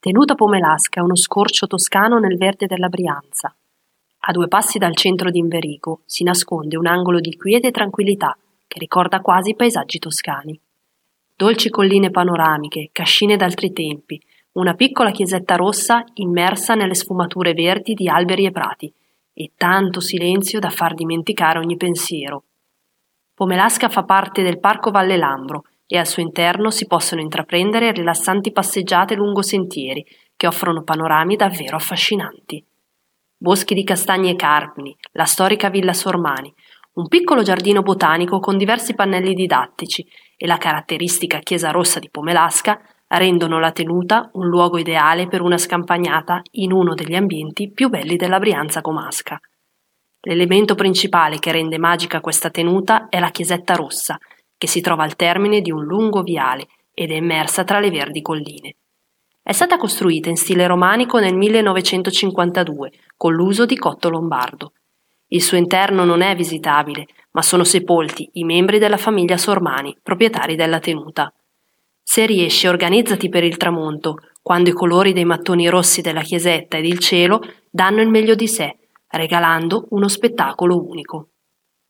Tenuta Pomelasca uno scorcio toscano nel verde della Brianza. A due passi dal centro di Inverigo si nasconde un angolo di quiete e tranquillità che ricorda quasi i paesaggi toscani. Dolci colline panoramiche, cascine d'altri tempi, una piccola chiesetta rossa immersa nelle sfumature verdi di alberi e prati, e tanto silenzio da far dimenticare ogni pensiero. Pomelasca fa parte del Parco Valle Lambro e al suo interno si possono intraprendere rilassanti passeggiate lungo sentieri che offrono panorami davvero affascinanti. Boschi di castagne e carpini, la storica Villa Sormani, un piccolo giardino botanico con diversi pannelli didattici e la caratteristica chiesa rossa di Pomelasca rendono la tenuta un luogo ideale per una scampagnata in uno degli ambienti più belli della Brianza comasca. L'elemento principale che rende magica questa tenuta è la chiesetta rossa, che si trova al termine di un lungo viale ed è immersa tra le verdi colline. È stata costruita in stile romanico nel 1952 con l'uso di cotto lombardo. Il suo interno non è visitabile, ma sono sepolti i membri della famiglia Sormani, proprietari della tenuta. Se riesci, organizzati per il tramonto, quando i colori dei mattoni rossi della chiesetta ed il cielo danno il meglio di sé, regalando uno spettacolo unico.